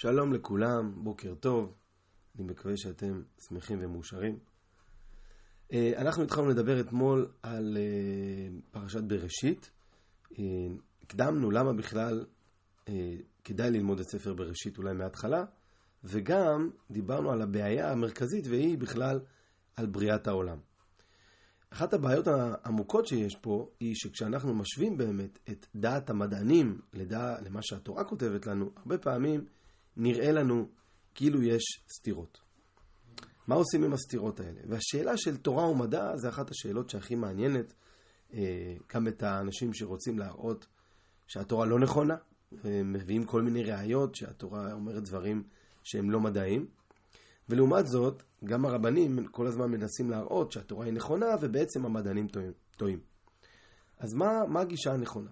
שלום לכולם, בוקר טוב, אני מקווה שאתם שמחים ומאושרים. אה, אנחנו התחלנו לדבר אתמול על אה, פרשת בראשית. אה, הקדמנו למה בכלל כדאי ללמוד את ספר בראשית אולי מההתחלה, וגם דיברנו על הבעיה המרכזית והיא בכלל על בריאת העולם. אחת הבעיות העמוקות שיש פה היא שכשאנחנו משווים באמת את דעת המדענים לדע, למה שהתורה כותבת לנו, הרבה פעמים נראה לנו כאילו יש סתירות. מה עושים עם הסתירות האלה? והשאלה של תורה ומדע זה אחת השאלות שהכי מעניינת אה, גם את האנשים שרוצים להראות שהתורה לא נכונה, ומביאים כל מיני ראיות שהתורה אומרת דברים שהם לא מדעיים. ולעומת זאת, גם הרבנים כל הזמן מנסים להראות שהתורה היא נכונה, ובעצם המדענים טועים. אז מה, מה הגישה הנכונה?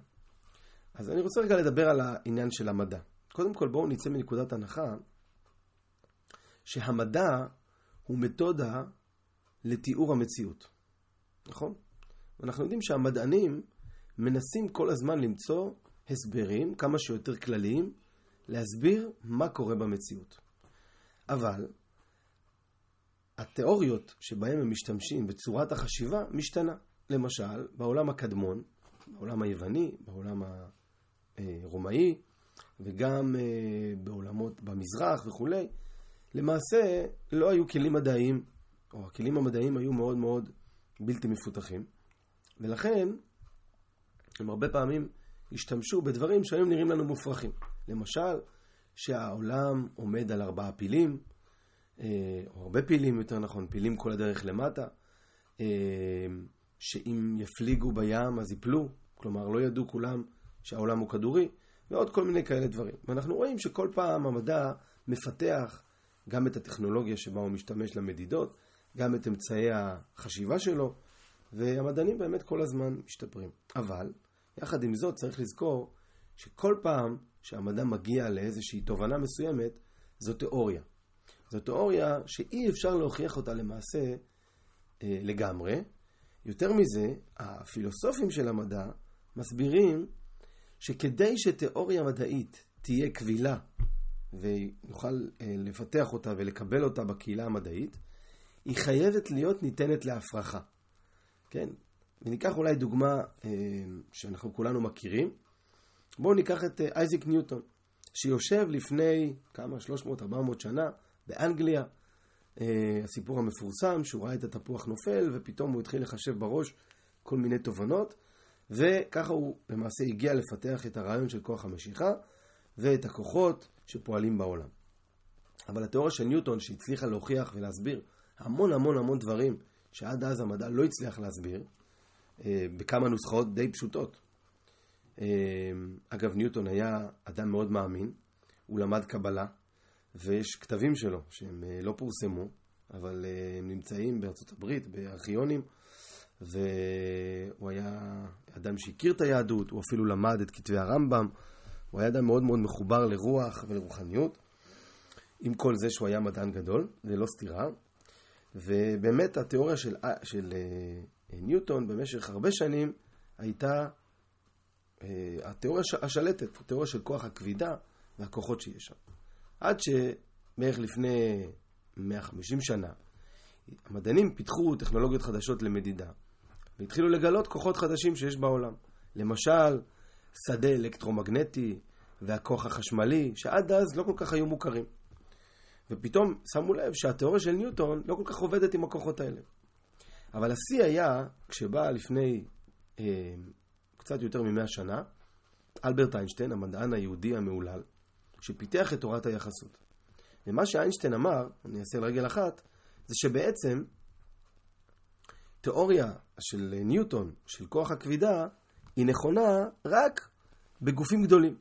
אז אני רוצה רגע לדבר על העניין של המדע. קודם כל בואו נצא מנקודת הנחה שהמדע הוא מתודה לתיאור המציאות, נכון? אנחנו יודעים שהמדענים מנסים כל הזמן למצוא הסברים כמה שיותר כלליים להסביר מה קורה במציאות. אבל התיאוריות שבהן הם משתמשים וצורת החשיבה משתנה. למשל, בעולם הקדמון, בעולם היווני, בעולם הרומאי, וגם אה, בעולמות במזרח וכולי, למעשה לא היו כלים מדעיים, או הכלים המדעיים היו מאוד מאוד בלתי מפותחים, ולכן הם הרבה פעמים השתמשו בדברים שהיו נראים לנו מופרכים. למשל, שהעולם עומד על ארבעה פילים, אה, או הרבה פילים יותר נכון, פילים כל הדרך למטה, אה, שאם יפליגו בים אז יפלו, כלומר לא ידעו כולם שהעולם הוא כדורי, ועוד כל מיני כאלה דברים. ואנחנו רואים שכל פעם המדע מפתח גם את הטכנולוגיה שבה הוא משתמש למדידות, גם את אמצעי החשיבה שלו, והמדענים באמת כל הזמן משתפרים. אבל, יחד עם זאת צריך לזכור שכל פעם שהמדע מגיע לאיזושהי תובנה מסוימת, זו תיאוריה. זו תיאוריה שאי אפשר להוכיח אותה למעשה אה, לגמרי. יותר מזה, הפילוסופים של המדע מסבירים שכדי שתיאוריה מדעית תהיה קבילה ונוכל אה, לפתח אותה ולקבל אותה בקהילה המדעית, היא חייבת להיות ניתנת להפרחה. כן? וניקח אולי דוגמה אה, שאנחנו כולנו מכירים. בואו ניקח את אה, אייזיק ניוטון, שיושב לפני כמה, 300-400 שנה באנגליה. הסיפור המפורסם שהוא ראה את התפוח נופל ופתאום הוא התחיל לחשב בראש כל מיני תובנות וככה הוא למעשה הגיע לפתח את הרעיון של כוח המשיכה ואת הכוחות שפועלים בעולם. אבל התיאוריה של ניוטון שהצליחה להוכיח ולהסביר המון המון המון דברים שעד אז המדע לא הצליח להסביר, אה, בכמה נוסחאות די פשוטות. אה, אגב, ניוטון היה אדם מאוד מאמין, הוא למד קבלה, ויש כתבים שלו שהם אה, לא פורסמו, אבל הם נמצאים בארצות הברית, בארכיונים, והוא היה אדם שהכיר את היהדות, הוא אפילו למד את כתבי הרמב"ם, הוא היה אדם מאוד מאוד מחובר לרוח ולרוחניות, עם כל זה שהוא היה מדען גדול, זה לא סתירה. ובאמת התיאוריה של, של uh, ניוטון במשך הרבה שנים הייתה התיאוריה השלטת, התיאוריה של כוח הכבידה והכוחות שיש שם. עד שבערך לפני 150 שנה המדענים פיתחו טכנולוגיות חדשות למדידה והתחילו לגלות כוחות חדשים שיש בעולם. למשל, שדה אלקטרומגנטי והכוח החשמלי, שעד אז לא כל כך היו מוכרים. ופתאום שמו לב שהתיאוריה של ניוטון לא כל כך עובדת עם הכוחות האלה. אבל השיא היה כשבא לפני אה, קצת יותר ממאה שנה, אלברט איינשטיין, המדען היהודי המהולל, שפיתח את תורת היחסות. ומה שאיינשטיין אמר, אני אעשה על רגל אחת, זה שבעצם תיאוריה של ניוטון, של כוח הכבידה, היא נכונה רק בגופים גדולים.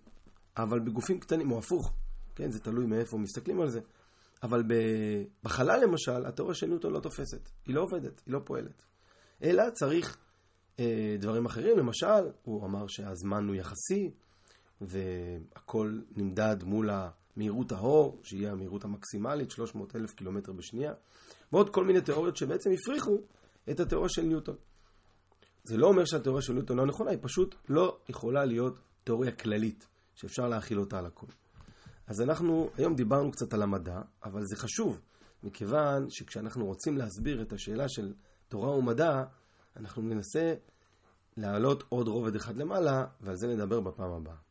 אבל בגופים קטנים, או הפוך, כן, זה תלוי מאיפה מסתכלים על זה. אבל בחלל למשל, התיאוריה של ניוטון לא תופסת. היא לא עובדת, היא לא פועלת. אלא צריך אה, דברים אחרים. למשל, הוא אמר שהזמן הוא יחסי, והכל נמדד מול מהירות האור, שהיא המהירות המקסימלית, 300 אלף קילומטר בשנייה, ועוד כל מיני תיאוריות שבעצם הפריכו את התיאוריה של ניוטון. זה לא אומר שהתיאוריה של ניוטון לא נכונה, היא פשוט לא יכולה להיות תיאוריה כללית, שאפשר להכיל אותה על הכל. אז אנחנו, היום דיברנו קצת על המדע, אבל זה חשוב, מכיוון שכשאנחנו רוצים להסביר את השאלה של תורה ומדע, אנחנו ננסה להעלות עוד רובד אחד למעלה, ועל זה נדבר בפעם הבאה.